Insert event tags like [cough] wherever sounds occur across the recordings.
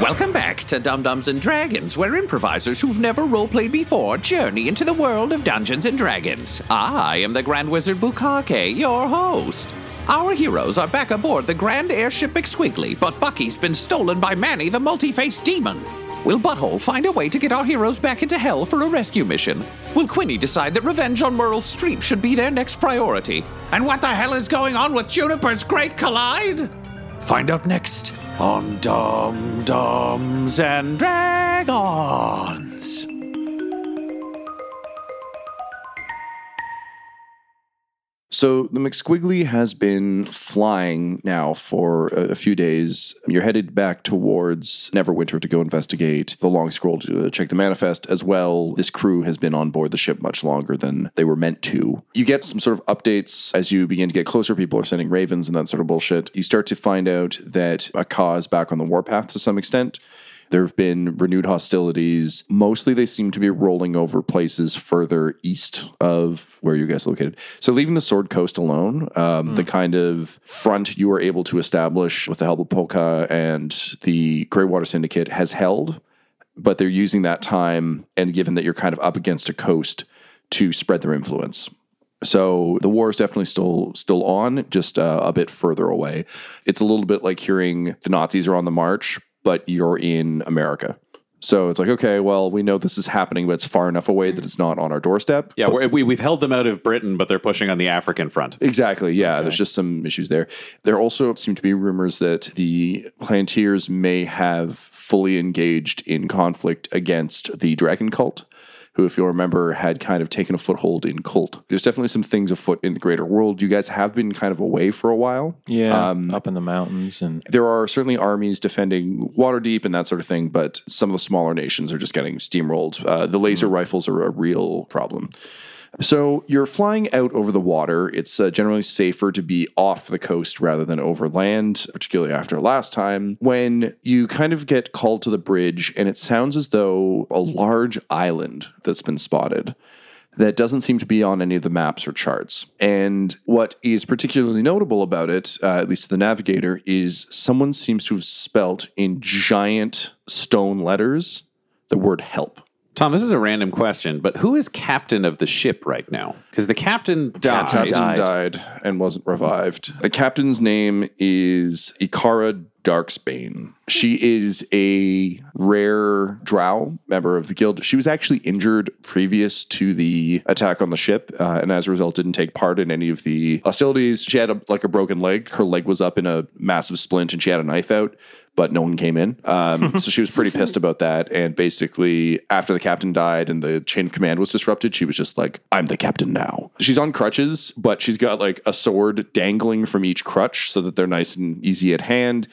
Welcome back to Dumb-Dumbs and Dragons, where improvisers who've never roleplayed before journey into the world of Dungeons and Dragons. I am the Grand Wizard Bukake, your host. Our heroes are back aboard the Grand Airship McSquiggly, but Bucky's been stolen by Manny, the multi-faced demon. Will Butthole find a way to get our heroes back into hell for a rescue mission? Will Quinny decide that revenge on Murryl Streep should be their next priority? And what the hell is going on with Juniper's Great Collide? Find out next on Dum Dums and Dragons. So the McSquiggly has been flying now for a, a few days. You're headed back towards Neverwinter to go investigate the Long Scroll to uh, check the manifest. As well, this crew has been on board the ship much longer than they were meant to. You get some sort of updates as you begin to get closer. People are sending ravens and that sort of bullshit. You start to find out that Akaw is back on the warpath to some extent. There have been renewed hostilities. Mostly they seem to be rolling over places further east of where you guys are located. So leaving the Sword Coast alone, um, the kind of front you were able to establish with the help of Polka and the Greywater Syndicate has held, but they're using that time and given that you're kind of up against a coast to spread their influence. So the war is definitely still still on, just uh, a bit further away. It's a little bit like hearing the Nazis are on the march, but you're in America. So it's like, okay, well, we know this is happening, but it's far enough away that it's not on our doorstep. Yeah, we're, we, we've held them out of Britain, but they're pushing on the African front. Exactly. Yeah, there's just some issues there. There also seem to be rumors that the Plantiers may have fully engaged in conflict against the Dragon Cult, who, if you'll remember, had kind of taken a foothold in Cult. There's definitely some things afoot in the greater world. You guys have been kind of away for a while. Yeah, Um, up in the mountains and there are certainly armies defending Waterdeep and that sort of thing, but some of the smaller nations are just getting steamrolled. Uh, the laser rifles are a real problem. So you're flying out over the water. It's uh, generally safer to be off the coast rather than over land, particularly after last time, when you kind of get called to the bridge and it sounds as though a large island that's been spotted that doesn't seem to be on any of the maps or charts. And what is particularly notable about it, uh, at least to the navigator, is someone seems to have spelt in giant stone letters the word help. Tom, this is a random question, but who is captain of the ship right now? Because the captain died. Captain died. and wasn't revived. The captain's name is Ikara Darksbane. She is a rare drow member of the guild. She was actually injured previous to the attack on the ship, uh, and as a result, didn't take part in any of the hostilities. She had a, like a broken leg. Her leg was up in a massive splint, and she had a knife out but no one came in. Um, [laughs] so she was pretty pissed about that. And basically, after the captain died and the chain of command was disrupted, she was just like, I'm the captain now. She's on crutches, but she's got like a sword dangling from each crutch so that they're nice and easy at hand.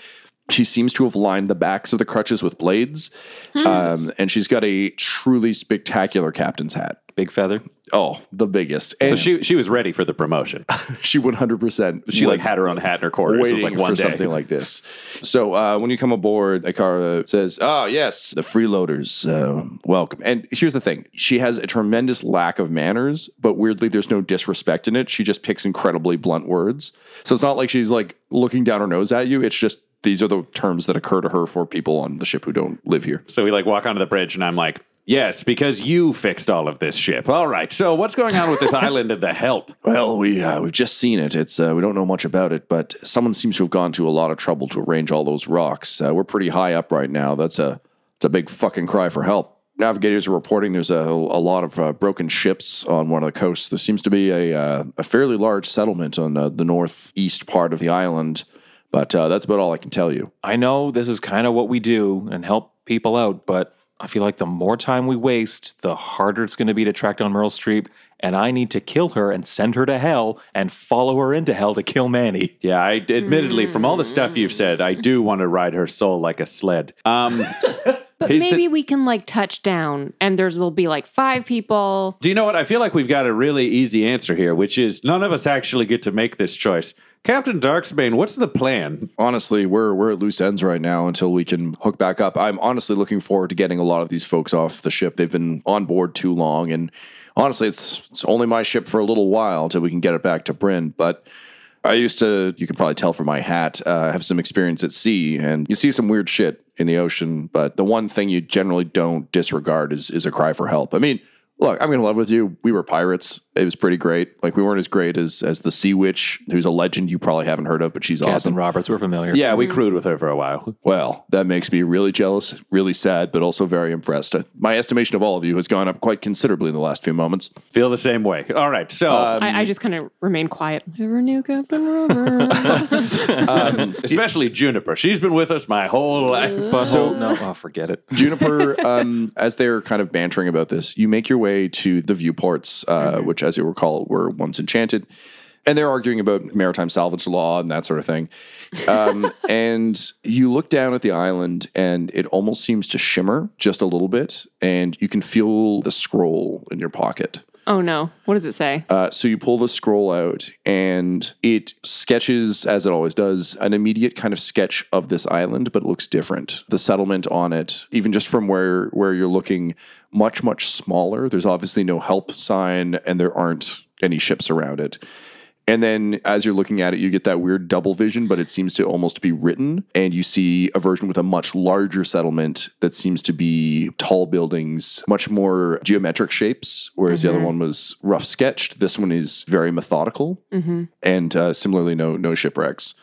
She seems to have lined the backs of the crutches with blades. Um, and she's got a truly spectacular captain's hat. Big feather. Oh, the biggest. So she she was ready for the promotion. [laughs] she 100% She like had her own hat in her quarters. It was like one for day. something like this. So uh, when you come aboard, Ikara says, "Oh yes, the freeloaders, uh, welcome." And here's the thing: she has a tremendous lack of manners, but weirdly, there's no disrespect in it. She just picks incredibly blunt words. So it's not like she's like looking down her nose at you. It's just these are the terms that occur to her for people on the ship who don't live here. So we like walk onto the bridge, and I'm like, "Yes, because you fixed all of this ship. All right. So what's going on with this [laughs] island and the help? Well, we uh, we've just seen it. It's uh, we don't know much about it, but someone seems to have gone to a lot of trouble to arrange all those rocks. Uh, we're pretty high up right now. That's a it's a big fucking cry for help. Navigators are reporting there's a, a lot of uh, broken ships on one of the coasts. There seems to be a uh, a fairly large settlement on uh, the northeast part of the island, but uh, that's about all I can tell you. I know this is kind of what we do and help people out, but I feel like the more time we waste, the harder it's going to be to track down Murryl Streep. And I need to kill her and send her to hell and follow her into hell to kill Manny. Yeah, I admittedly, from all the stuff you've said, I do want to ride her soul like a sled. Um, [laughs] But Here's the- maybe we can like touch down and there's will be like five people. do you know what? I feel like we've got a really easy answer here, which is none of us actually get to make this choice. Captain Darksbane, what's the plan? honestly, we're we're at loose ends right now until we can hook back up. I'm honestly looking forward to getting a lot of these folks off the ship. They've been on board too long, and honestly, it's it's only my ship for a little while until we can get it back to Bryn. But I used to, you can probably tell from my hat, uh, have some experience at sea, and you see some weird shit in the ocean. But the one thing you generally don't disregard is is a cry for help. I mean. Look, I'm gonna love with you. We were pirates. It was pretty great. Like we weren't as great as as the Sea Witch, who's a legend you probably haven't heard of, but she's Captain awesome. Roberts, we're familiar. Yeah, we crewed with her for a while. Well, that makes me really jealous, really sad, but also very impressed. Uh, My estimation of all of you has gone up quite considerably in the last few moments. Feel the same way. All right, so I, I just kind of remain quiet. Never knew Captain Roberts. [laughs] [laughs] especially Juniper, she's been with us my whole life. [laughs] But so, no, oh, forget it. Juniper, um, as they're kind of bantering about this, you make your way to the viewports, uh, which, as you recall, were once enchanted. And they're arguing about maritime salvage law and that sort of thing. Um, [laughs] and you look down at the island, and it almost seems to shimmer just a little bit. And you can feel the scroll in your pocket. Oh no. What does it say? Uh, so you pull the scroll out, and it sketches, as it always does, an immediate kind of sketch of this island, but it looks different. The settlement on it, even just from where where you're looking, much much smaller. There's obviously no help sign, and there aren't any ships around it. And then as you're looking at it, you get that weird double vision, but it seems to almost be written. And you see a version with a much larger settlement that seems to be tall buildings, much more geometric shapes, whereas the other one was rough sketched. This one is very methodical, and uh, similarly, no no shipwrecks.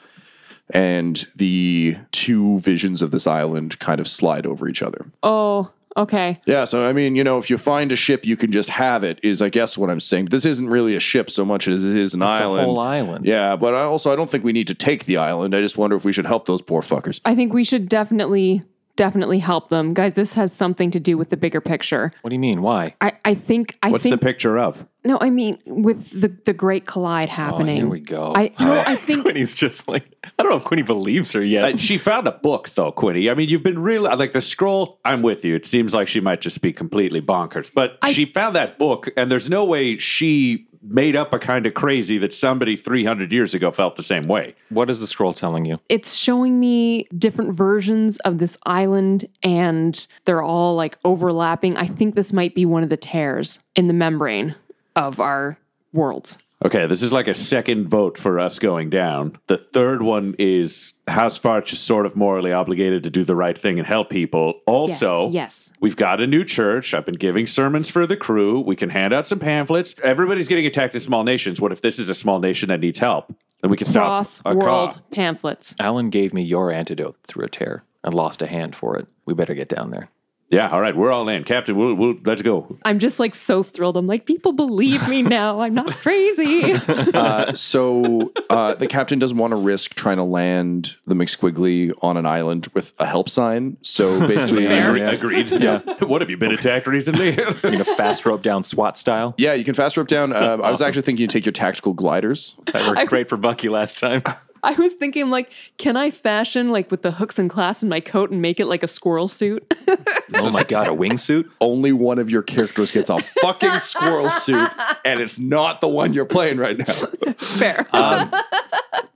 And the two visions of this island kind of slide over each other. Oh, okay. Yeah, so I mean, you know, if you find a ship, you can just have it. Is I guess what I'm saying. This isn't really a ship so much as it is an It's a island. whole island. Yeah, but I also I don't think we need to take the island. I just wonder if we should help those poor fuckers. I think we should definitely, definitely help them. Guys, this has something to do with the bigger picture. What do you mean? Why? I, I think I What's the picture of? no, I mean with the the Great Collide happening. Oh, here we go. I no, [laughs] I think Quinny's just like, I don't know if Quinny believes her yet. Uh, she found a book though, Quinny. I mean, you've been really like the scroll. I'm with you. It seems like she might just be completely bonkers, but she found that book, and there's no way she made up a kind of crazy that somebody 300 years ago felt the same way. what is the scroll telling you? it's showing me different versions of this island and they're all like overlapping. I think this might be one of the tears in the membrane of our worlds. Okay, this is like a second vote for us going down. The third one is House Fartch is sort of morally obligated to do the right thing and help people. Also, Yes, yes. we've got a new church. I've been giving sermons for the crew. We can hand out some pamphlets. Everybody's getting attacked in small nations. What if this is a small nation that needs help? Then we can stop. Cross a world car. pamphlets. Alan gave me your antidote through a tear and lost a hand for it. We better get down there. Yeah, all right, we're all in, Captain. We'll, we'll let's go. I'm just like so thrilled. I'm like, people believe me now. I'm not crazy. [laughs] Uh, so uh, the captain doesn't want to risk trying to land the McSquiggly on an island with a help sign. So basically, [laughs] Agree- Agreed. Yeah. [laughs] what have you been attacked recently? You're gonna fast rope down SWAT style. yeah, you can fast rope down. Uh, I was actually thinking you take your tactical gliders. That worked great for Bucky last time. I was thinking, like, can I fashion like with the hooks and clasps in my coat and make it like a squirrel suit? [laughs] oh my god, a wingsuit? Only one of your characters gets a fucking squirrel suit, and it's not the one you're playing right now. Fair. [laughs] Um,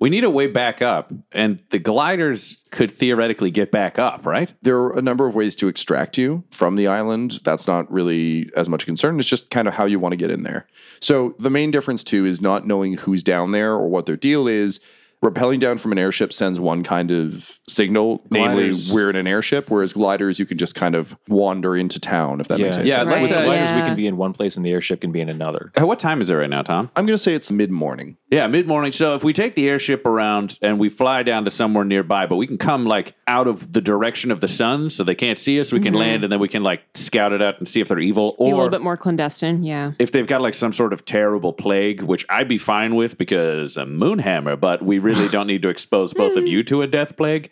we need a way back up, and the gliders could theoretically get back up, right? There are a number of ways to extract you from the island. That's not really as much a concern. It's just kind of how you want to get in there. So the main difference too is not knowing who's down there or what their deal is. Rappelling down from an airship sends one kind of signal, Gliders- namely we're in an airship, whereas gliders you can just kind of wander into town if that makes sense. Yeah, With let's the gliders, we can be in one place and the airship can be in another. What time is it right now, Tom? I'm going to say it's mid morning. Yeah, mid morning. So if we take the airship around and we fly down to somewhere nearby, but we can come like out of the direction of the sun so they can't see us, we can mm-hmm. land and then we can like scout it out and see if they're evil. Be a little bit more clandestine. Yeah. if they've got like some sort of terrible plague, which I'd be fine with because a moonhammer, but we really don't need to expose both of you to a death plague.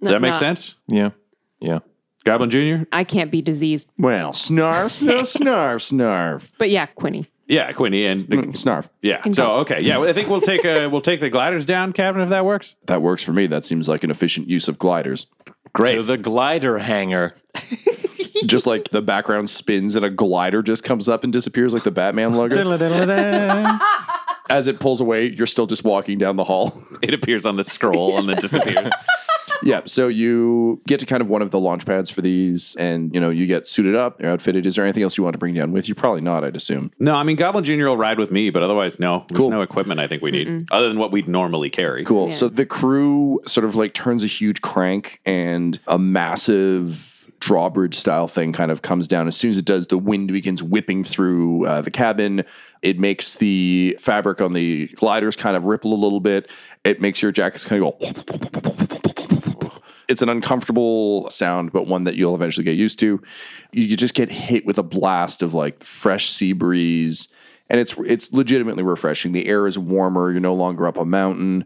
Does that make no. sense? Yeah. Yeah. Goblin Jr.? I can't be diseased. Well, snarf, snarf, [laughs] snarf, snarf. But yeah, Quinny. Yeah, Quinny and Snarf. yeah. So okay, yeah, I think we'll take uh, we'll take the gliders down, Captain, if that works. That works for me. That seems like an efficient use of gliders. Great. To the glider hangar. [laughs] just like the background spins and a glider just comes up and disappears like the Batman logo. [laughs] As it pulls away, you're still just walking down the hall. [laughs] it appears on the scroll and then disappears. [laughs] yeah, so you get to kind of one of the launch pads for these and you know, you get suited up, you're outfitted. Is there anything else you want to bring down with you? Probably not, I'd assume. No, I mean Goblin Junior will ride with me, but otherwise, no. There's Cool. no equipment I think we need other than what we'd normally carry. Cool. So the crew sort of like turns a huge crank and a massive drawbridge style thing kind of comes down. As soon as it does, the wind begins whipping through uh, the cabin. It makes the fabric on the gliders kind of ripple a little bit. It makes your jackets kind of go. [laughs] It's an uncomfortable sound, but one that you'll eventually get used to. You just get hit with a blast of like fresh sea breeze, and it's it's legitimately refreshing. The air is warmer. You're no longer up a mountain.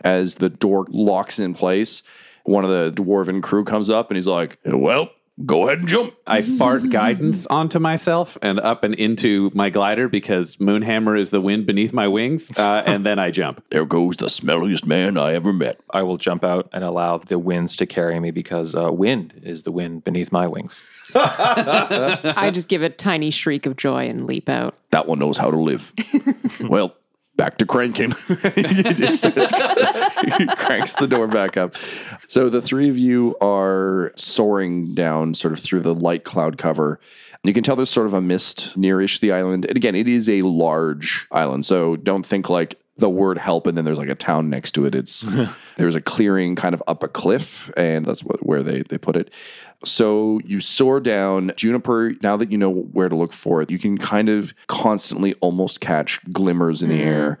As the door locks in place, one of the dwarven crew comes up and he's like, "Well, go ahead and jump." I fart guidance [laughs] onto myself and up and into my glider because Moonhammer is the wind beneath my wings, uh, [laughs] and then I jump. There goes the smelliest man I ever met. I will jump out and allow the winds to carry me because uh, wind is the wind beneath my wings. [laughs] I just give a tiny shriek of joy and leap out. That one knows how to live. well, back to cranking. [laughs] just [laughs] cranks the door back up. So the three of you are soaring down sort of through the light cloud cover. You can tell there's sort of a mist nearish the island. And again, it is a large island. So don't think like the word help and then there's like a town next to it. It's [laughs] there's a clearing kind of up a cliff, and that's what, where they, they put it. So you soar down. Juniper, now that you know where to look for it, you can kind of constantly almost catch glimmers in the air.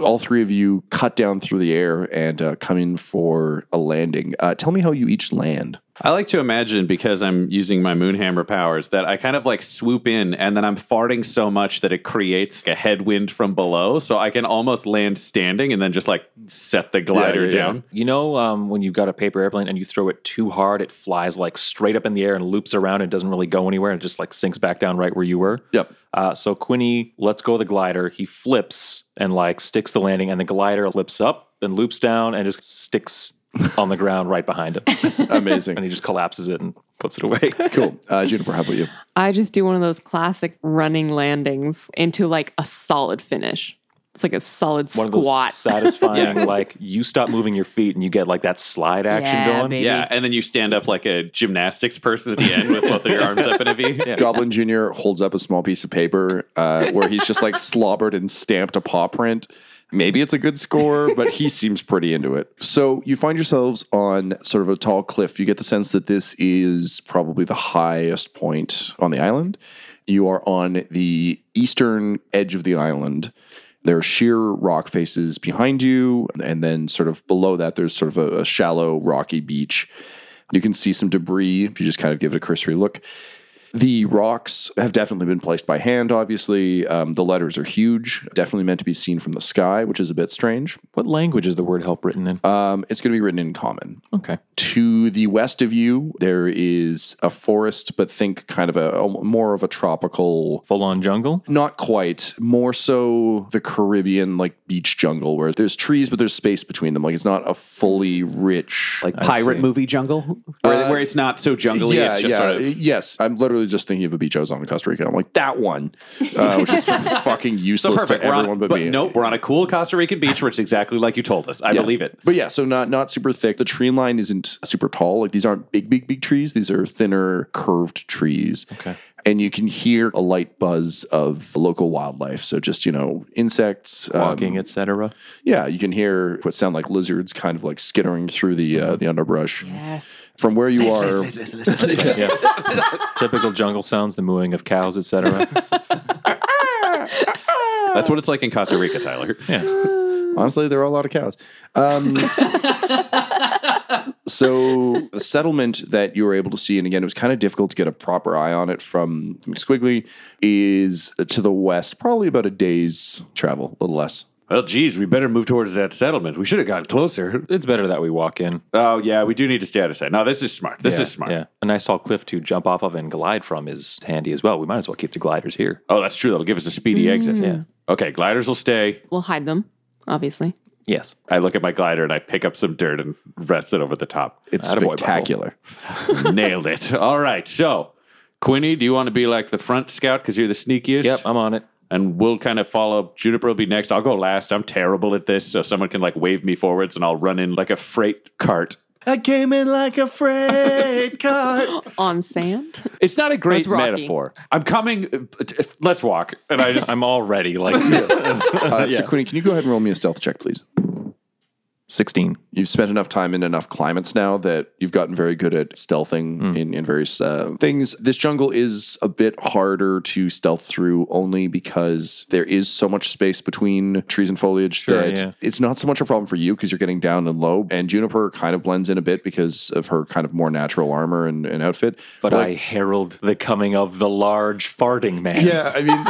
All three of you cut down through the air and uh, come in for a landing. Uh, tell me how you each land. I like to imagine because I'm using my Moonhammer powers that I kind of like swoop in and then I'm farting so much that it creates a headwind from below, so I can almost land standing and then just like set the glider yeah, yeah. down. You know, um, when you've got a paper airplane and you throw it too hard, it flies like straight up in the air and loops around and doesn't really go anywhere and just like sinks back down right where you were. Yep. Uh, so Quinny lets go of the glider. He flips and like sticks the landing, and the glider flips up and loops down and just sticks [laughs] on the ground right behind him. [laughs] Amazing. and he just collapses it and puts it away. [laughs] cool. Uh, Juniper, how about you? I just do one of those classic running landings into like a solid finish. It's like a solid One of those squat. satisfying, like you stop moving your feet and you get like that slide action Yeah, going. baby. Yeah, and then you stand up like a gymnastics person at the end with both of your arms up in a V. Goblin Jr. holds up a small piece of paper uh, where he's just like slobbered and stamped a paw print. Maybe it's a good score, but he seems pretty into it. So you find yourselves on sort of a tall cliff. You get the sense that this is probably the highest point on the island. You are on the eastern edge of the island. There are sheer rock faces behind you, and then sort of below that, there's sort of a, a shallow, rocky beach. You can see some debris if you just kind of give it a cursory look. The rocks have definitely been placed by hand, obviously. Um, the letters are huge, definitely meant to be seen from the sky, which is a bit strange. What language is the word help written in? Um, it's going to be written in common. okay. To the west of you, there is a forest, but think kind of a, a more of a tropical Full on jungle? not quite more so the caribbean like beach jungle where there's trees but there's space between them like it's not a fully rich Like pirate see. movie jungle, where, where it's not so jungly. it's just sort of. yes i'm literally just thinking of a beach i was on in costa rica i'm like that one uh, which is [laughs] fucking useless perfect. to We're everyone on, but, but me Nope, we're on a cool Costa Rican beach where it's exactly like you told us. I Yes. believe it. But yeah, so not not super thick. The tree line isn't super tall. Like these aren't big, big, big trees. These are thinner, curved trees. Okay. And you can hear a light buzz of local wildlife. So just, you know, insects. um, Walking, etc. yeah, you can hear what sound like lizards kind of like skittering through the uh, the underbrush. Yes. From where you are. [laughs] Typical jungle sounds, the mooing of cows, etc. [laughs] That's what it's like in Costa Rica, Tyler. [laughs] yeah. [sighs] honestly, there are a lot of cows. Um, [laughs] so the settlement that you were able to see, and again, it was kind of difficult to get a proper eye on it from McSquiggly, is to the west, probably about a day's travel, a little less. Well, geez, we better move towards that settlement. We should have gotten closer. It's better that we walk in. Oh, yeah, we do need to stay out of sight. No, this is smart. This yeah, is smart. Yeah. A nice tall cliff to jump off of and glide from is handy as well. We might as well keep the gliders here. Oh, that's true. That'll give us a speedy mm. exit. Yeah. Okay, gliders will stay. We'll hide them, obviously. Yes. I look at my glider and I pick up some dirt and rest it over the top. It's Attaboy, spectacular. [laughs] Nailed it. All right. So, Quinny, do you want to be like the front scout because you're the sneakiest? Yep, I'm on it. And we'll kind of follow. Juniper will be next. I'll go last. I'm terrible at this, so someone can like wave me forwards, and I'll run in like a freight cart. I came in like a freight [laughs] car. On sand? It's not a great It's rocky. metaphor. I'm coming. uh, Let's walk. And I just [laughs] I'm already like [laughs] Uh, So, Quinny, can you go ahead and roll me a stealth check, please? 16. You've spent enough time in enough climates now that you've gotten very good at stealthing in, in various uh, things. This jungle is a bit harder to stealth through only because there is so much space between trees and foliage that yeah. it's not so much a problem for you because you're getting down and low. And Juniper kind of blends in a bit because of her kind of more natural armor and, and outfit. But I herald the coming of the large farting man. Yeah, I mean,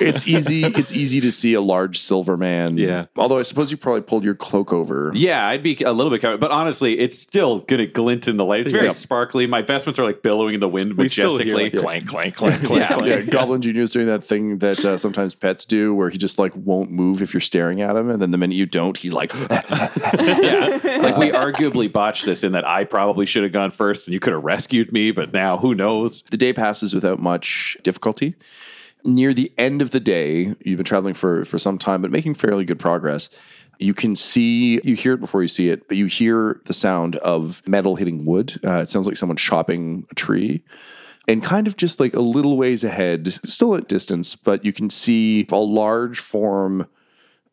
[laughs] it's easy. It's easy to see a large silver man. Yeah. Although I suppose you probably pulled your cloak over. Yeah, I'd be a little bit covered, but honestly, it's still gonna glint in the light. It's very Yeah. sparkly. My vestments are like billowing in the wind We still hear majestically. like, clank, clank, clank, clank, clank. Yeah, Goblin Junior is doing that thing that uh, sometimes pets do, where he just like won't move if you're staring at him, and then the minute you don't, he's like, [laughs] yeah, like we arguably botched this in that I probably should have gone first, and you could have rescued me. But now, who knows? The day passes without much difficulty. Near the end of the day, you've been traveling for for some time, but making fairly good progress. You can see, you hear it before you see it, but you hear the sound of metal hitting wood. Uh, it sounds like someone chopping a tree. And kind of just like a little ways ahead, still at distance, but you can see a large form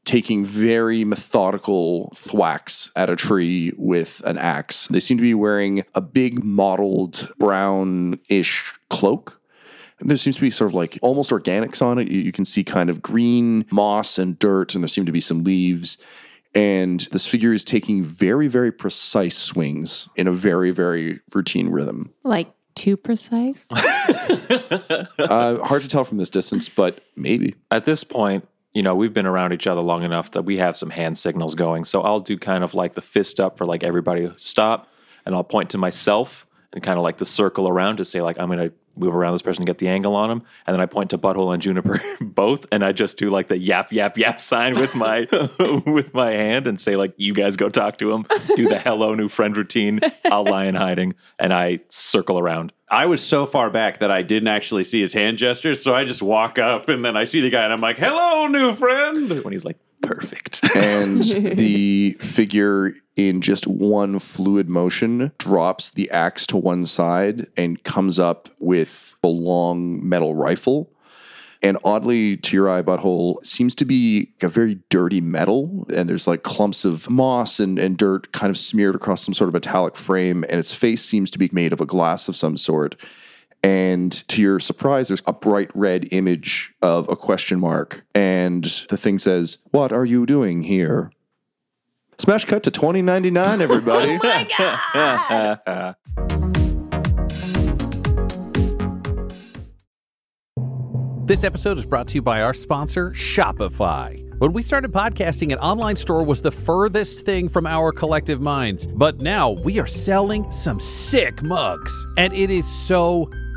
taking very methodical thwacks at a tree with an axe. They seem to be wearing a big mottled brown-ish cloak. And there seems to be sort of like almost organics on it. You, you can see kind of green moss and dirt, and there seem to be some leaves. And this figure is taking very, very precise swings in a very, very routine rhythm. Like too precise? [laughs] Uh, hard to tell from this distance, but maybe. At this point, you know, we've been around each other long enough that we have some hand signals going. So I'll do kind of like the fist up for like everybody stop, and I'll point to myself and kind of like the circle around to say like I'm gonna move around this person to get the angle on them, and then I point to Butthole and Juniper [laughs] both, and I just do like the yap yap yap sign with my [laughs] with my hand and say like you guys go talk to him, do the hello new friend routine. I'll lie in hiding, and I circle around. I was so far back that I didn't actually see his hand gestures, so I just walk up and then I see the guy and I'm like, "Hello, new friend." When he's like perfect. [laughs] and the figure in just one fluid motion drops the axe to one side and comes up with a long metal rifle. And oddly to your eye butthole seems to be a very dirty metal. And there's like clumps of moss and, and dirt kind of smeared across some sort of metallic frame. And its face seems to be made of a glass of some sort And to your surprise, there's a bright red image of a question mark. And the thing says, What are you doing here? Smash cut to 2099, everybody. [laughs] oh my God! This episode is brought to you by our sponsor, Shopify. When we started podcasting, an online store was the furthest thing from our collective minds. But now we are selling some sick mugs. And it is so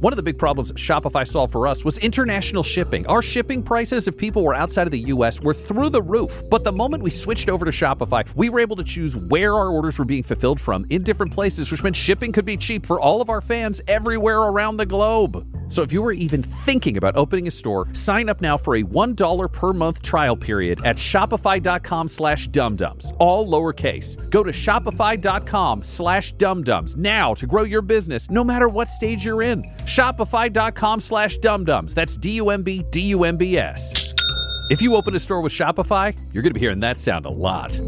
One of the big problems Shopify solved for us was international shipping. Our shipping prices, if people were outside of the US, were through the roof. But the moment we switched over to Shopify, we were able to choose where our orders were being fulfilled from in different places, which meant shipping could be cheap for all of our fans everywhere around the globe. So if you were even thinking about opening a store, sign up now for a $1 per month trial period at shopify.com slash dumbdumbs, all lowercase. Go to shopify.com slash dumbdumbs now to grow your business no matter what stage you're in. Shopify.com slash dumbdumbs. That's D-U-M-B, D-U-M-B-S. If you open a store with Shopify, you're going to be hearing that sound a lot.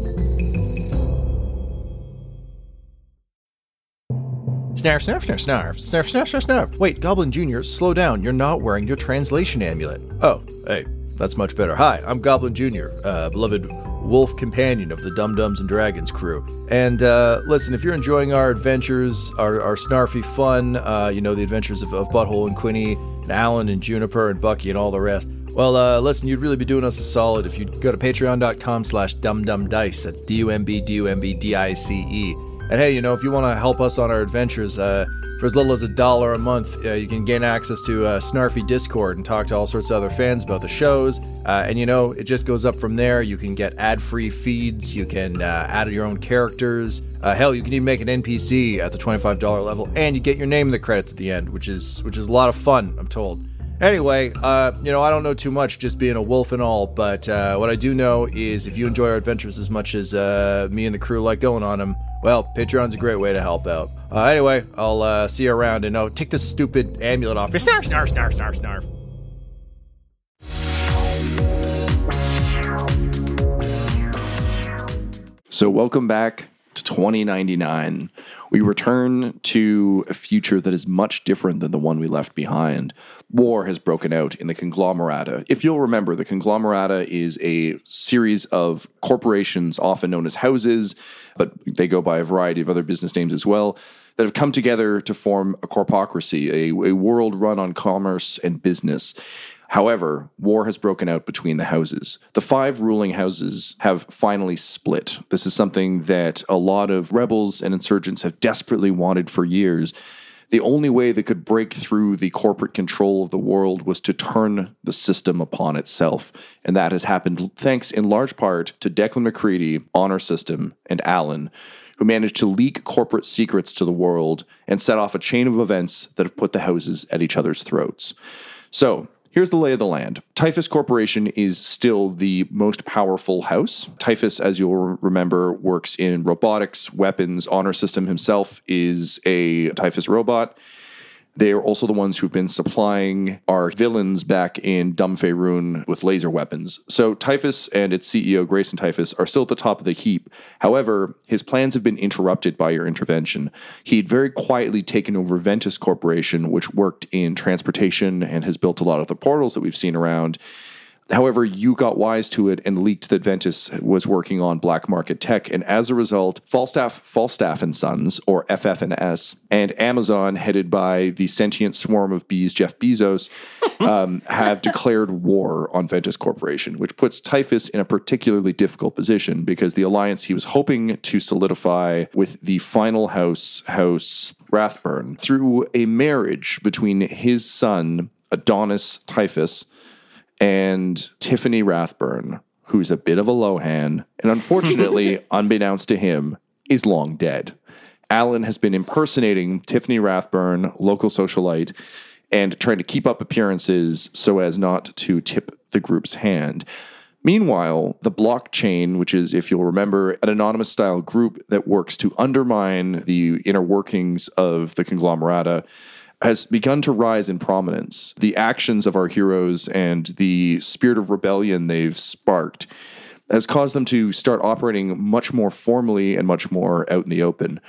Snarf, snarf, snarf, snarf, snarf, snarf, snarf, snarf. Wait, Goblin Jr., slow down. You're not wearing your translation amulet. Oh, hey, that's much better. Hi, I'm Goblin Jr., uh, beloved wolf companion of the Dumb-Dumbs and Dragons crew. And uh, listen, if you're enjoying our adventures, our, our snarfy fun, uh, you know, the adventures of, of Butthole and Quinny, and Alan and Juniper and Bucky and all the rest, well, uh, listen, you'd really be doing us a solid if you'd go to patreon.com slash dumbdumbdice. That's D-U-M-B, D-U-M-B, D-I-C-E. And hey, you know, if you want to help us on our adventures, uh, for as little as a dollar a month, uh, you can gain access to uh, Snarfy Discord and talk to all sorts of other fans about the shows. Uh, and you know, it just goes up from there. You can get ad-free feeds. You can uh, add your own characters. Uh, hell, you can even make an NPC at the twenty-five dollar level, and you get your name in the credits at the end, which is which is a lot of fun. I'm told. Anyway, uh, you know, I don't know too much, just being a wolf and all, but uh, what I do know is if you enjoy our adventures as much as uh, me and the crew like going on them, well, Patreon's a great way to help out. Uh, anyway, I'll uh, see you around, and oh, take this stupid amulet off. Snarf, snarf, snarf, snarf, snarf. So, welcome back to 2099. We return to a future that is much different than the one we left behind. War has broken out in the Conglomerata. If you'll remember, the Conglomerata is a series of corporations, often known as houses, but they go by a variety of other business names as well, that have come together to form a corpocracy, a, a world run on commerce and business. However, war has broken out between the houses. The five ruling houses have finally split. This is something that a lot of rebels and insurgents have desperately wanted for years. The only way they could break through the corporate control of the world was to turn the system upon itself. And that has happened thanks in large part to Declan McCready, Honor System, and Allen, who managed to leak corporate secrets to the world and set off a chain of events that have put the houses at each other's throats. So, Here's the lay of the land. Typhus Corporation is still the most powerful house. Typhus, as you'll remember, works in robotics, weapons. Honor System himself is a Typhus robot. They are also the ones who've been supplying our villains back in Dum Faerun with laser weapons. So Typhus and its CEO, Grayson Typhus, are still at the top of the heap. However, his plans have been interrupted by your intervention. He'd very quietly taken over Ventus Corporation, which worked in transportation and has built a lot of the portals that we've seen around. However, you got wise to it and leaked that Ventus was working on black market tech, and as a result, Falstaff, Falstaff and Sons, or FF and S, and Amazon, headed by the sentient swarm of bees, Jeff Bezos, [laughs] um, have declared war on Ventus Corporation, which puts Typhus in a particularly difficult position because the alliance he was hoping to solidify with the final house, House Rathburn, through a marriage between his son Adonis Typhus and Tiffany Rathburn, who's a bit of a lowhand, and unfortunately, [laughs] unbeknownst to him, is long dead. Alan has been impersonating Tiffany Rathburn, local socialite, and trying to keep up appearances so as not to tip the group's hand. Meanwhile, the blockchain, which is, if you'll remember, an anonymous style group that works to undermine the inner workings of the conglomerata, has begun to rise in prominence. The actions of our heroes and the spirit of rebellion they've sparked has caused them to start operating much more formally and much more out in the open.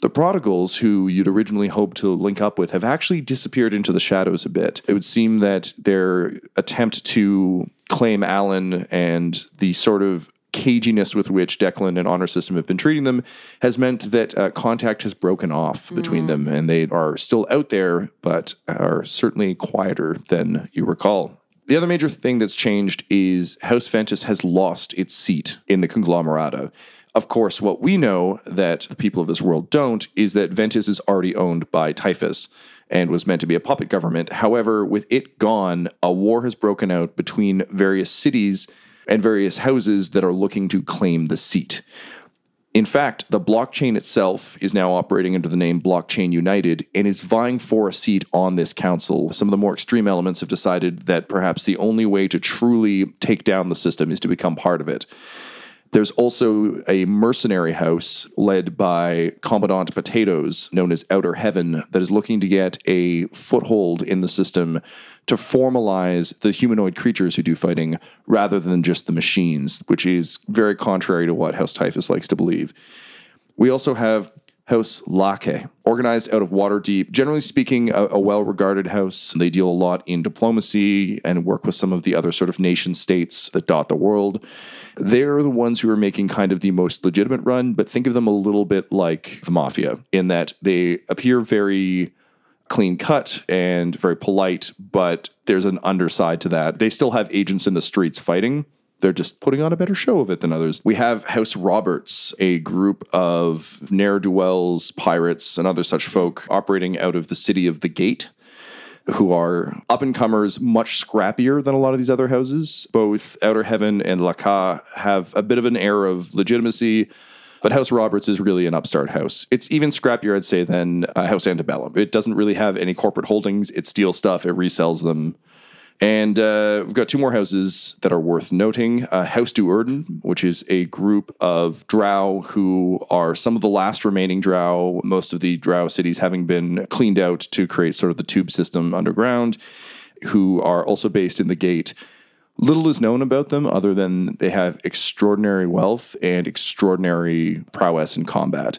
The prodigals, who you'd originally hoped to link up with, have actually disappeared into the shadows a bit. It would seem that their attempt to claim Alan and the sort of caginess with which Declan and Honor System have been treating them has meant that uh, contact has broken off between them, and they are still out there, but are certainly quieter than you recall. The other major thing that's changed is House Ventus has lost its seat in the conglomerata. Of course, what we know that the people of this world don't is that Ventus is already owned by Typhus and was meant to be a puppet government. However, with it gone, a war has broken out between various cities and various houses that are looking to claim the seat. In fact, the blockchain itself is now operating under the name Blockchain United and is vying for a seat on this council. Some of the more extreme elements have decided that perhaps the only way to truly take down the system is to become part of it. There's also a mercenary house led by Commandant Potatoes, known as Outer Heaven, that is looking to get a foothold in the system to formalize the humanoid creatures who do fighting rather than just the machines, which is very contrary to what House Typhus likes to believe. We also have House Lake, organized out of Waterdeep. Generally speaking, a, a well regarded house. They deal a lot in diplomacy and work with some of the other sort of nation states that dot the world. They're the ones who are making kind of the most legitimate run, but think of them a little bit like the mafia in that they appear very clean cut and very polite, but there's an underside to that. They still have agents in the streets fighting. They're just putting on a better show of it than others. We have House Roberts, a group of ne'er do wells, pirates, and other such folk operating out of the city of the Gate who are up and comers, much scrappier than a lot of these other houses. Both Outer Heaven and Laka have a bit of an air of legitimacy. But House Roberts is really an upstart house. It's even scrappier, I'd say, than uh, House Antebellum. It doesn't really have any corporate holdings. It steals stuff, it resells them. And uh, we've got two more houses that are worth noting. Uh, House Do'Urden, which is a group of drow who are some of the last remaining drow, most of the drow cities having been cleaned out to create sort of the tube system underground, who are also based in the gate. Little is known about them other than they have extraordinary wealth and extraordinary prowess in combat.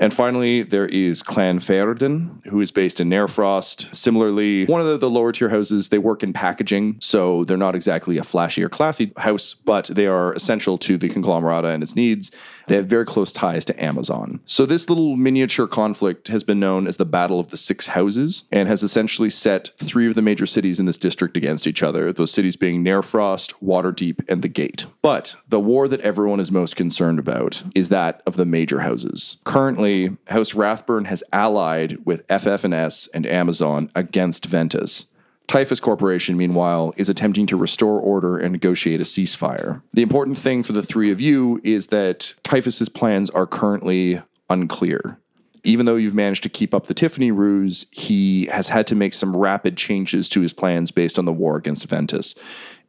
And finally, there is Clan Ferden, who is based in Nairfrost. Similarly, one of the, the, lower tier houses, they work in packaging, so they're not exactly a flashy or classy house, but they are essential to the conglomerata and its needs. They have very close ties to Amazon. So this little miniature conflict has been known as the Battle of the Six Houses and has essentially set three of the major cities in this district against each other, those cities being Nairfrost, Waterdeep, and the Gate. But the war that everyone is most concerned about is that of the major houses. Currently, House Rathburn has allied with FF&S and Amazon against Ventus. Typhus Corporation, meanwhile, is attempting to restore order and negotiate a ceasefire. The important thing for the three of you is that Typhus's plans are currently unclear. Even though you've managed to keep up the Tiffany ruse, he has had to make some rapid changes to his plans based on the war against Ventus.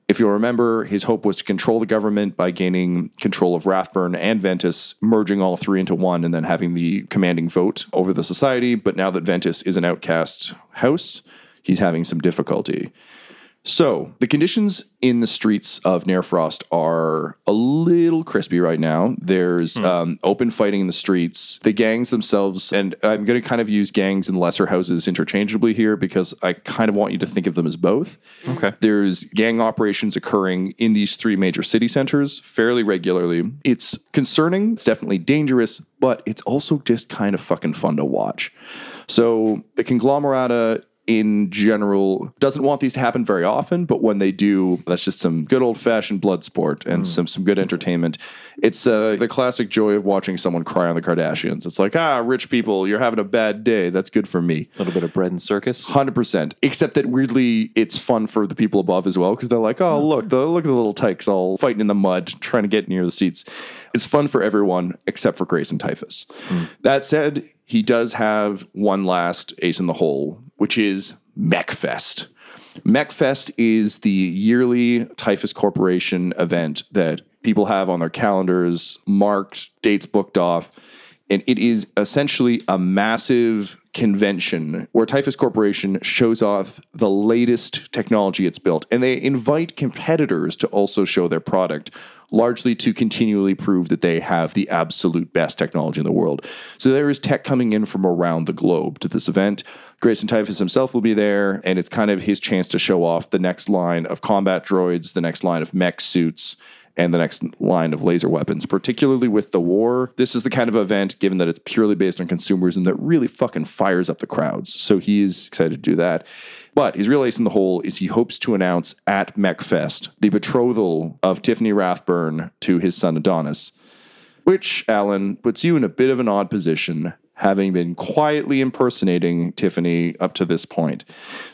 If you'll remember, his hope was to control the government by gaining control of Rathburn and Ventus, merging all three into one, and then having the commanding vote over the society. But now that Ventus is an outcast house, he's having some difficulty. So, the conditions in the streets of Nairfrost are a little crispy right now. There's Hmm. um, open fighting in the streets. The gangs themselves, and I'm going to kind of use gangs and lesser houses interchangeably here because I kind of want you to think of them as both. Okay. There's gang operations occurring in these three major city centers fairly regularly. It's concerning, it's definitely dangerous, but it's also just kind of fucking fun to watch. So, the conglomerata in general doesn't want these to happen very often, but when they do, that's just some good old fashioned blood sport and mm. some some good entertainment. It's uh, the classic joy of watching someone cry on the Kardashians. It's like, ah, rich people, you're having a bad day. That's good for me. A little bit of bread and circus. Hundred percent. Except that weirdly, it's fun for the people above as well because they're like, "Oh, look, the look at the little tykes all fighting in the mud, trying to get near the seats." It's fun for everyone except for Grayson Typhus. That said, he does have one last ace in the hole, which is MechFest. MechFest is the yearly Typhus Corporation event that people have on their calendars, marked, dates booked off. And it is essentially a massive convention where Typhus Corporation shows off the latest technology it's built. And they invite competitors to also show their product, largely to continually prove that they have the absolute best technology in the world. So there is tech coming in from around the globe to this event. Grayson Typhus himself will be there, and it's kind of his chance to show off the next line of combat droids, the next line of mech suits and the next line of laser weapons, particularly with the war. This is the kind of event, given that it's purely based on consumerism, that really fucking fires up the crowds. So he is excited to do that. But his real ace in the hole is he hopes to announce at MechFest the betrothal of Tiffany Rathburn to his son Adonis, which, Alan, puts you in a bit of an odd position, having been quietly impersonating Tiffany up to this point.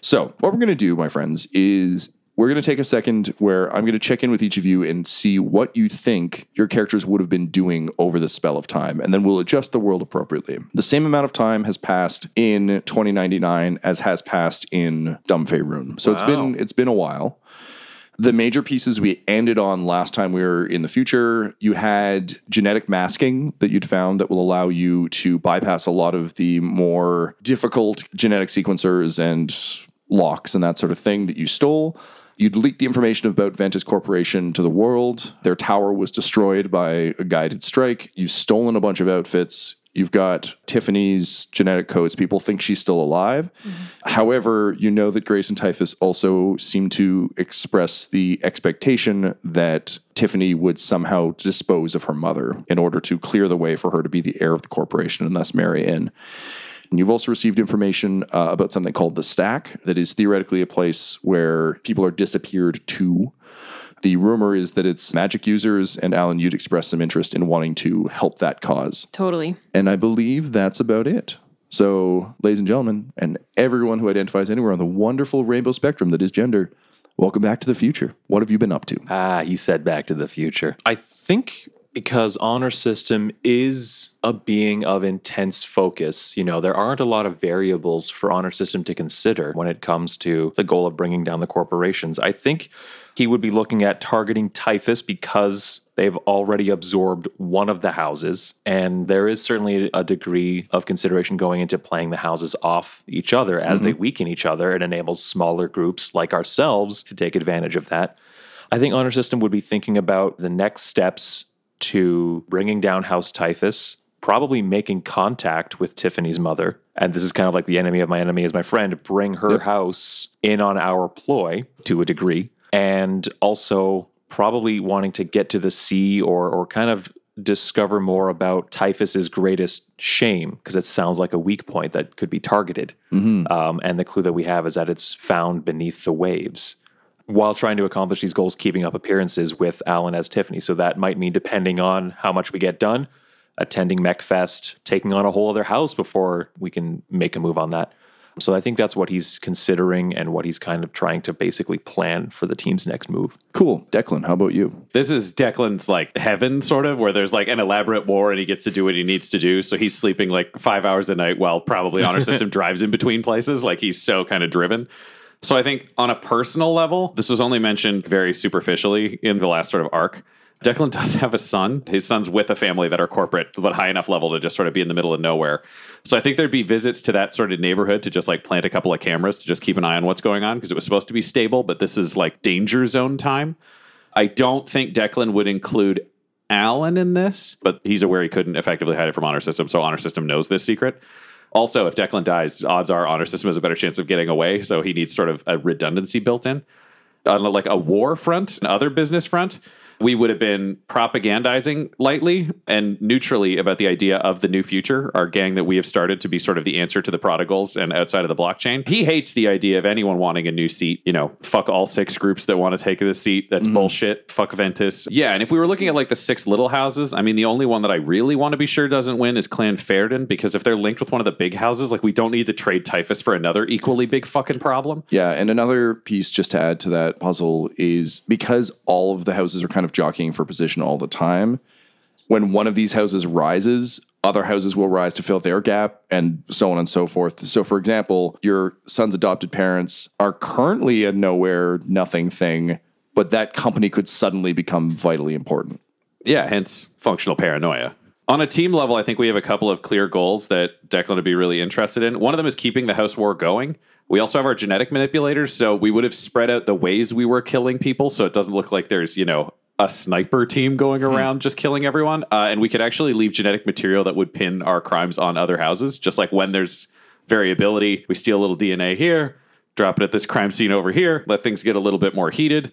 So, what we're going to do, my friends, is we're going to take a second where I'm going to check in with each of you and see what you think your characters would have been doing over the spell of time, and then we'll adjust the world appropriately. The same amount of time has passed in 2099 as has passed in Dumb Faerun. So it's been it's been a while. The major pieces we ended on last time we were in the future, you had genetic masking that you'd found that will allow you to bypass a lot of the more difficult genetic sequencers and locks and that sort of thing that you stole. You'd leaked the information about Ventus Corporation to the world. Their tower was destroyed by a guided strike. You've stolen a bunch of outfits. You've got Tiffany's genetic codes. People think she's still alive. Mm-hmm. However, you know that Grayson Typhus also seem to express the expectation that Tiffany would somehow dispose of her mother in order to clear the way for her to be the heir of the corporation and thus marry in. And you've also received information uh, about something called the Stack, that is theoretically a place where people are disappeared to. The rumor is that it's magic users, and Alan, you'd expressed some interest in wanting to help that cause. Totally. And I believe that's about it. So, ladies and gentlemen, and everyone who identifies anywhere on the wonderful rainbow spectrum that is gender, welcome back to the future. What have you been up to? Ah, he said back to the future. I think because honor system is a being of intense focus, you know, there aren't a lot of variables for honor system to consider when it comes to the goal of bringing down the corporations. I think he would be looking at targeting Typhus because they've already absorbed one of the houses. And there is certainly a degree of consideration going into playing the houses off each other as they mm-hmm. weaken each other. It enables smaller groups like ourselves to take advantage of that. I think Honor System would be thinking about the next steps to bringing down House Typhus, probably making contact with Tiffany's mother. And this is kind of like the enemy of my enemy is my friend, bring her house in on our ploy to a degree. And also probably wanting to get to the sea or or kind of discover more about Typhus's greatest shame because it sounds like a weak point that could be targeted. Um, and the clue that we have is that it's found beneath the waves while trying to accomplish these goals, keeping up appearances with Alan as Tiffany. So that might mean, depending on how much we get done, attending MechFest, taking on a whole other house before we can make a move on that. So I think that's what he's considering and what he's kind of trying to basically plan for the team's next move. Cool. Declan, how about you? This is Declan's like heaven, sort of, where there's like an elaborate war and he gets to do what he needs to do. So he's sleeping like five hours a night while probably Honor [laughs] System drives in between places. Like he's so kind of driven. So I think on a personal level, this was only mentioned very superficially in the last sort of arc. Declan [laughs] does have a son. His son's with a family that are corporate, but high enough level to just sort of be in the middle of nowhere. So I think there'd be visits to that sort of neighborhood to just like plant a couple of cameras to just keep an eye on what's going on because it was supposed to be stable, but this is like danger zone time. I don't think Declan would include Alan in this, but he's aware he couldn't effectively hide it from Honor System, so Honor System knows this secret. Also, if Declan dies, odds are Honor System has a better chance of getting away, so he needs sort of a redundancy built in. On like a war front, and other business front, we would have been propagandizing lightly and neutrally about the idea of the new future, our gang that we have started to be sort of the answer to the prodigals and outside of the blockchain. He hates the idea of anyone wanting a new seat. You know, fuck all six groups that want to take this seat. That's mm-hmm. bullshit. Fuck Ventus. Yeah, and if we were looking at like the six little houses, I mean, the only one that I really want to be sure doesn't win is Clan Fairden because if they're linked with one of the big houses, like we don't need to trade Typhus for another equally big fucking problem. Yeah, and another piece just to add to that puzzle is because all of the houses are kind of jockeying for position all the time, when one of these houses rises, other houses will rise to fill their gap, and so on and so forth. So, for example, your son's adopted parents are currently a nowhere, nothing thing, but that company could suddenly become vitally important. Yeah, hence functional paranoia. On a team level, I think we have a couple of clear goals that Declan would be really interested in. One of them is keeping the house war going. We also have our genetic manipulators, so we would have spread out the ways we were killing people, so it doesn't look like there's you know a sniper team going around just killing everyone. Uh, and we could actually leave genetic material that would pin our crimes on other houses, just like when there's variability, we steal a little DNA here, drop it at this crime scene over here, let things get a little bit more heated.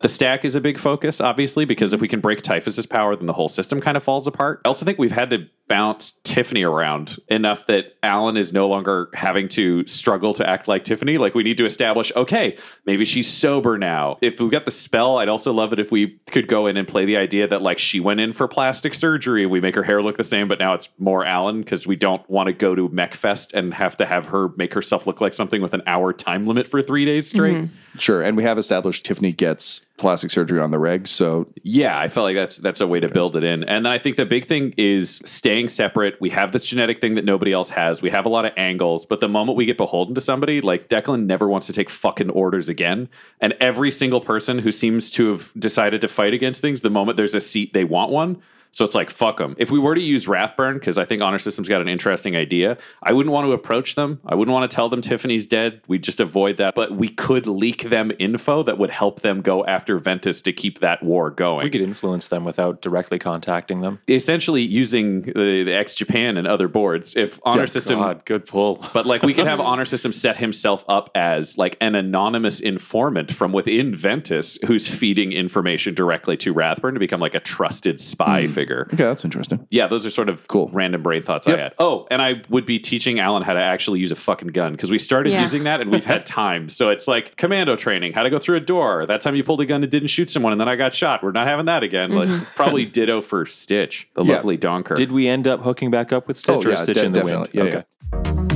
The stack is a big focus, obviously, because if we can break Typhus's power, then the whole system kind of falls apart. I also think we've had to bounce Tiffany around enough that Alan is no longer having to struggle to act like Tiffany. Like we need to establish, okay, maybe she's sober now. If we got the spell, I'd also love it if we could go in and play the idea that like she went in for plastic surgery. We make her hair look the same, but now it's more Alan because we don't want to go to MechFest and have to have her make herself look like something with an hour time limit for three days straight. Mm-hmm. Sure. And we have established Tiffany gets plastic surgery on the reg. So Yeah, I felt like that's that's a way to build it in. And then I think the big thing is staying separate. We have this genetic thing that nobody else has. We have a lot of angles, but the moment we get beholden to somebody, like Declan never wants to take fucking orders again. And every single person who seems to have decided to fight against things, the moment there's a seat, they want one. So it's like, fuck them. If we were to use Rathburn, because I think Honor System's got an interesting idea, I wouldn't want to approach them. I wouldn't want to tell them Tiffany's dead. We'd just avoid that. But we could leak them info that would help them go after Ventus to keep that war going. We could influence them without directly contacting them. essentially using the, the X Japan and other boards. If Honor System, God, good pull. [laughs] but like we could have [laughs] Honor System set himself up as like an anonymous informant from within Ventus who's feeding information directly to Rathburn to become like a trusted spy hmm. figure. Okay, that's interesting. Yeah, those are sort of Cool. random brain thoughts Yep. I had. Oh, and I would be teaching Alan how to actually use a fucking gun because we started Yeah. using that and we've had [laughs] time. So it's like commando training, how to go through a door. That time you pulled a gun and didn't shoot someone and then I got shot. We're not having that again. Like mm-hmm. probably ditto for Stitch, the Yeah. lovely Donker. Did we end up hooking back up with Stitch Oh, or yeah, Stitch de- in the definitely. wind? Yeah, okay.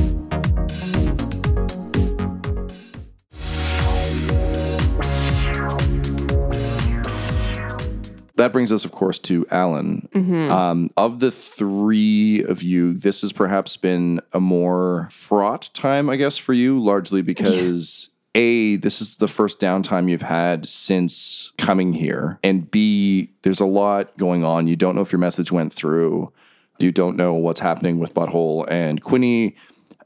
That brings us, of course, to Alan. Um, of the three of you, this has perhaps been a more fraught time, I guess, for you, largely because A, this is the first downtime you've had since coming here. And B, there's a lot going on. You don't know if your message went through. You don't know what's happening with Butthole and Quinny.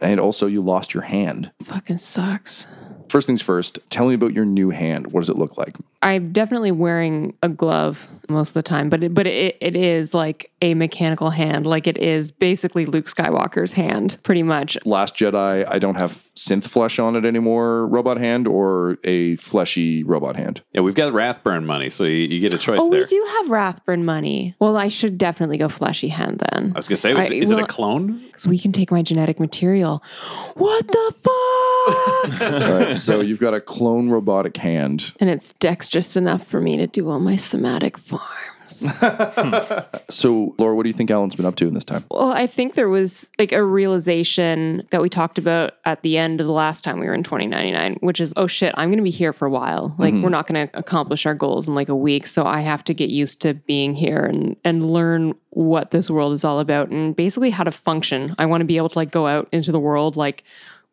And also, you lost your hand. Fucking sucks. First things first, tell me about your new hand. What does it look like? I'm definitely wearing a glove most of the time, but it, but it, it is like a mechanical hand. Like it is basically Luke Skywalker's hand, pretty much. Last Jedi, I don't have synth flesh on it anymore, robot hand, or a fleshy robot hand. Yeah, we've got Rathburn money, so you, you get a choice Oh, there. we do have Rathburn money. Well, I should definitely go fleshy hand then. I was gonna say, is, I- is it a clone? Because we can take my genetic material. What the fuck? [laughs] All right, so you've got a clone robotic hand. and it's dexterous enough for me to do all my somatic forms. [laughs] So, Laura, what do you think Alan's been up to in this time? Well, I think there was like a realization that we talked about at the end of the last time we were in 2099, which is, oh shit, I'm going to be here for a while. Like, mm-hmm. we're not going to accomplish our goals in like a week. So I have to get used to being here and, and learn what this world is all about and basically how to function. I want to be able to like go out into the world, like,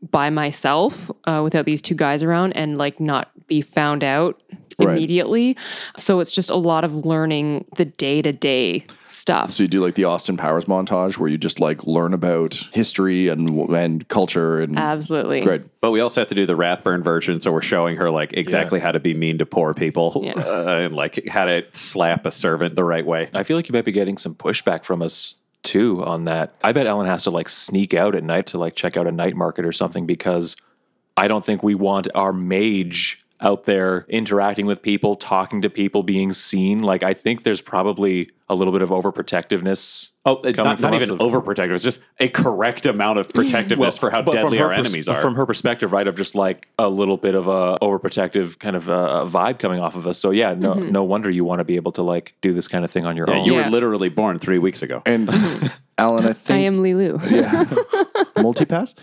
by myself uh, without these two guys around and like not be found out Right. immediately. So it's just a lot of learning the day to day stuff. So you do like the Austin Powers montage where you just like learn about history and and culture and Absolutely. great. But we also have to do the Rathburn version, so we're showing her like exactly how to be mean to poor people Yeah. uh, and like how to slap a servant the right way. I feel like you might be getting some pushback from us too on that. I bet Ellen has to like sneak out at night to like check out a night market or something because I don't think we want our mage out there interacting with people, talking to people, being seen. Like I think there's probably a little bit of overprotectiveness. Oh, it's coming not, not even of- overprotective. It's just a correct amount of protectiveness for how deadly our pers- enemies are. From her perspective, right, of just like a little bit of a overprotective kind of uh vibe coming off of us. So yeah, no, no wonder you want to be able to like do this kind of thing on your yeah, own. you Yeah. were literally born three weeks ago. And [laughs] Alan, I [laughs] think I am Leeloo. [laughs] Yeah, [laughs] multipass.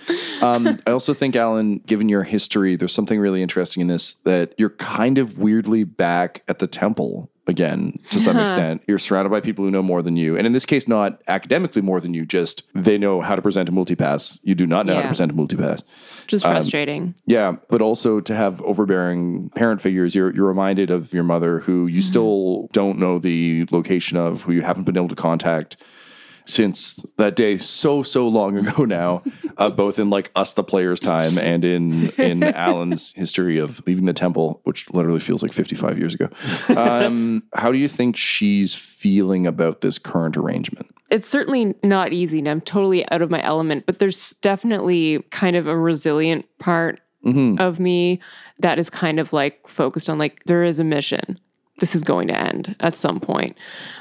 Um, I also think, Alan, given your history, there's something really interesting in this that you're kind of weirdly back at the temple again to some uh-huh. extent. You're surrounded by people who know more than you. And in this case, not academically more than you, just they know how to present a multipass. You do not know how to present a multipass. Just um, frustrating. Yeah, but also to have overbearing parent figures, you're you're reminded of your mother who you mm-hmm. still don't know the location of, who you haven't been able to contact since that day so so long ago [laughs] now, uh, both in like us the players time and in in [laughs] Alan's history of leaving the temple, which literally feels like 55 years ago. Um, [laughs] how do you think she's feeling about this current arrangement? it's certainly not easy and I'm totally out of my element, but there's definitely kind of a resilient part of me that is kind of like focused on like there is a mission. This is going to end at some point.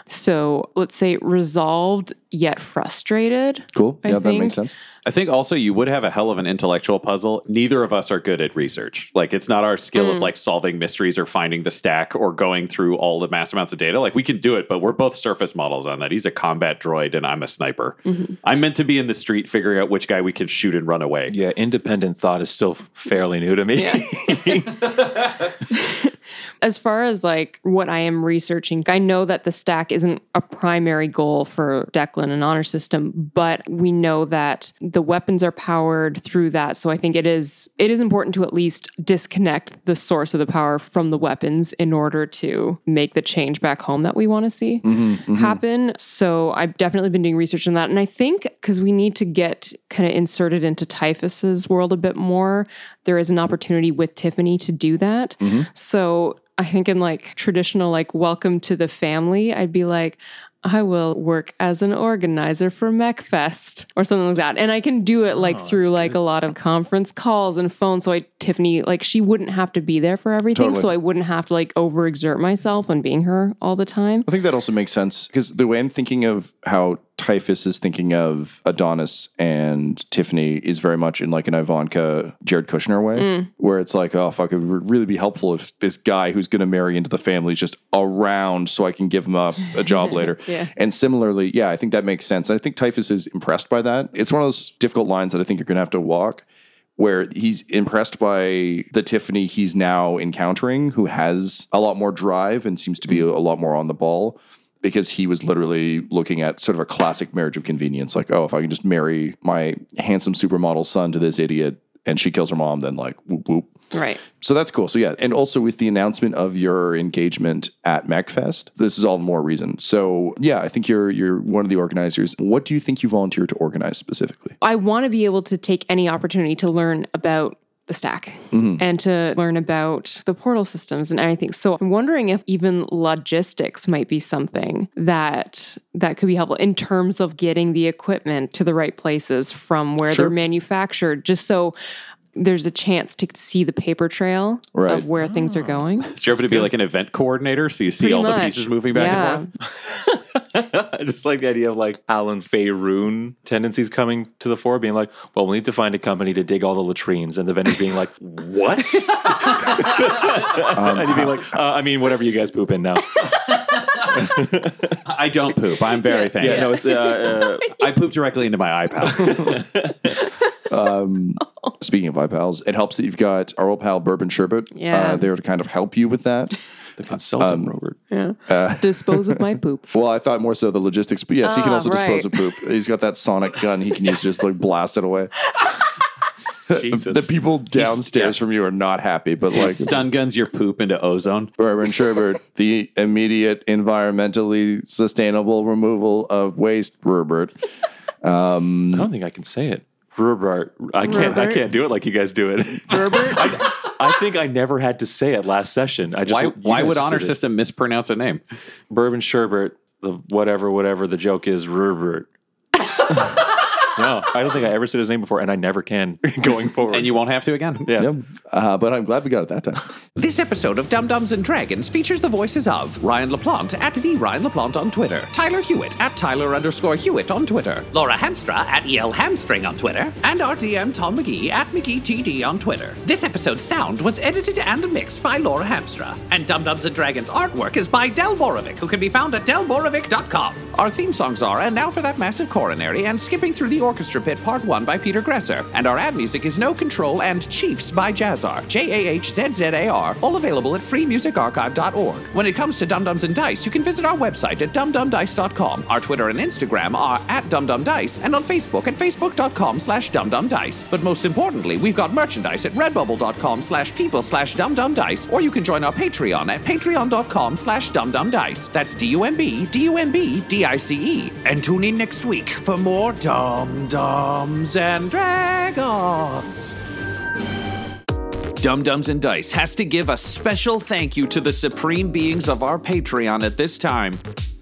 So let's say resolved yet frustrated. Cool. I yeah, that makes sense. I think also you would have a hell of an intellectual puzzle. Neither of us are good at research. Like it's not our skill of mm. like solving mysteries or finding the stack or going through all the mass amounts of data. Like we can do it, but we're both surface models on that. He's a combat droid and I'm a sniper. Mm-hmm. I'm meant to be in the street figuring out which guy we can shoot and run away. Yeah, independent thought is still fairly new to me. [laughs] [laughs] As far as like what I am researching, I know that the stack isn't a primary goal for Declan and Honor System, but we know that the weapons are powered through that. So I think it is it is important to at least disconnect the source of the power from the weapons in order to make the change back home that we want to see mm-hmm, mm-hmm. happen. So I've definitely been doing research on that. And I think because we need to get kind of inserted into Typhus's world a bit more, there is an opportunity with Tiffany to do that. Mm-hmm. So I think in like traditional, like welcome to the family, I'd be like, I will work as an organizer for MechFest or something like that. And I can do it like oh, through like a lot of conference calls and phone. So I Tiffany, like she wouldn't have to be there for everything. Totally. So I wouldn't have to like overexert myself on being her all the time. I think that also makes sense because the way I'm thinking of how Typhus is thinking of Adonis and Tiffany is very much in like an Ivanka Jared Kushner way, mm. where it's like, oh fuck, it would really be helpful if this guy who's going to marry into the family is just around so I can give him a, a job [laughs] later. Yeah. And similarly, yeah, I think that makes sense. I think Typhus is impressed by that. It's one of those difficult lines that I think you're going to have to walk where he's impressed by the Tiffany he's now encountering, who has a lot more drive and seems to be a lot more on the ball. Because he was literally looking at sort of a classic marriage of convenience, like, oh, if I can just marry my handsome supermodel son to this idiot and she kills her mom, then like whoop whoop. Right. So that's cool. So yeah, and also with the announcement of your engagement at MechFest, this is all the more reason. So yeah, I think you're you're one of the organizers. What do you think you volunteered to organize specifically? I want to be able to take any opportunity to learn about the stack mm-hmm. and to learn about the portal systems and everything. So I'm wondering if even logistics might be something that that could be helpful in terms of getting the equipment to the right places from where Sure. they're manufactured just so there's a chance to see the paper trail Right. of where things are going. So you're able to be like an event coordinator, so you see Pretty all the pieces moving back Yeah. and forth. I [laughs] just like the idea of like Alan's Faerun tendencies coming to the fore, being like, well, we need to find a company to dig all the latrines. And the vendors being like, what? [laughs] [laughs] and you'd be like, uh, I mean, whatever you guys poop in now. I don't poop. I'm very thankful. Yeah, no, uh, uh, I poop directly into my iPad. Speaking of iPals, it helps that you've got our old pal Bourbon Sherbet Yeah. uh, there to kind of help you with that. the consultant, Robert. Yeah. Dispose of my [laughs] poop. Well, I thought more so the logistics, but yes, he can Ah, also dispose right. of poop. He's got that sonic gun he can use to just like blast it away. [laughs] Jesus. The people downstairs from you are not happy, but like Stun guns your poop into ozone. Bourbon Sherbert, [laughs] the immediate environmentally sustainable removal of waste, Robert. I don't think I can say it. Robert. I can't. I can't do it like you guys do it. Herbert? [laughs] I think I never had to say it last session. I just Why, why would Honor did it. System mispronounce a name? bourbon sherbet, the whatever, whatever the joke is, Robert. [laughs] no, I don't think I ever said his name before, and I never can [laughs] going forward. And you won't have to again. yeah. Yep. Uh, but I'm glad we got it that time. This episode of Dumb-Dumbs and Dragons features the voices of Ryan LaPlante at the Ryan LaPlante on Twitter, Tyler Hewitt at Tyler underscore Hewitt on Twitter, Laura Hamstra at EL Hamstring on Twitter, and our DM Tom McGee at McGeeTD on Twitter. This episode's sound was edited and mixed by Laura Hamstra, and Dumb-Dumbs and Dragons artwork is by Del Borovic, who can be found at delborovic.com. Our theme songs are And Now for That Massive Coronary and Skipping Through the Orchestra Pit Part 1 by Peter Gresser. And our ad music is No Control and Chiefs by Jahzzar. J A H Z Z A R. All available at freemusicarchive.org. When it comes to Dumb-Dumbs and Dice, you can visit our website at dumbdumbdice.com. Our Twitter and Instagram are at dumbdumbdice and on Facebook at facebook.com slash dumbdumbdice. But most importantly, we've got merchandise at redbubble.com slash people slash dumbdumbdice, or you can join our Patreon at patreon.com slash dumbdumbdice. That's D-U-M-B, D-U-M-B, D-I-C-E. And tune in next week for more Dum Dums and Dragons. Dumb-Dumbs and Dice has to give a special thank you to the supreme beings of our Patreon at this time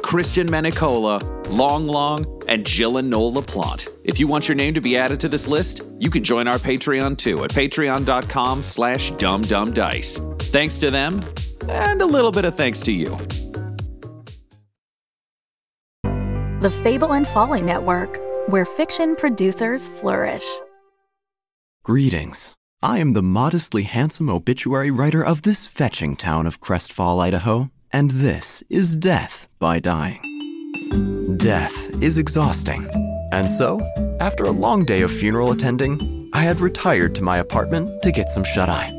Christian Menicola, Long Long, and Jill and Noel LaPlante. If you want your name to be added to this list, you can join our Patreon too at patreon.com slash dumbdumbdice. Thanks to them, and a little bit of thanks to you. The Fable and Folly Network, where fiction producers flourish. Greetings. I am the modestly handsome obituary writer of this fetching town of Crestfall, Idaho, and this is Death by Dying. Death is exhausting, and so, after a long day of funeral attending, I had retired to my apartment to get some shut eye.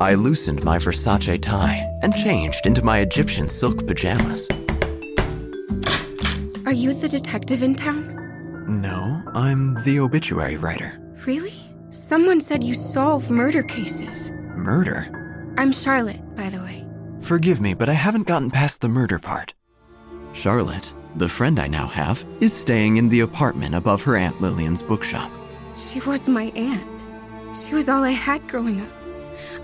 I loosened my Versace tie and changed into my Egyptian silk pajamas. Are you the detective in town? No, I'm the obituary writer. Really? Someone said you solve murder cases. Murder? I'm Charlotte, by the way. Forgive me, but I haven't gotten past the murder part. Charlotte, the friend I now have, is staying in the apartment above her Aunt Lillian's bookshop. She was my aunt. She was all I had growing up.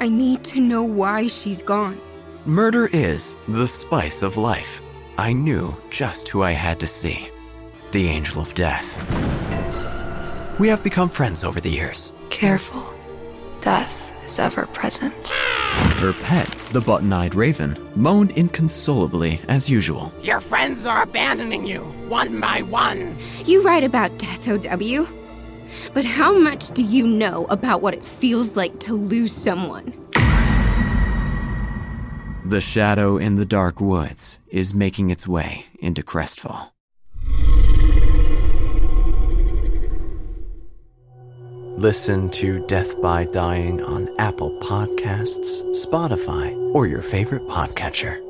I need to know why she's gone. Murder is the spice of life. I knew just who I had to see the Angel of Death. We have become friends over the years. Careful. Death is ever present. Her pet, the button eyed raven, moaned inconsolably as usual. Your friends are abandoning you, one by one. You write about death, OW. But how much do you know about what it feels like to lose someone? The shadow in the dark woods is making its way into Crestfall. Listen to Death by Dying on Apple Podcasts, Spotify, or your favorite podcatcher.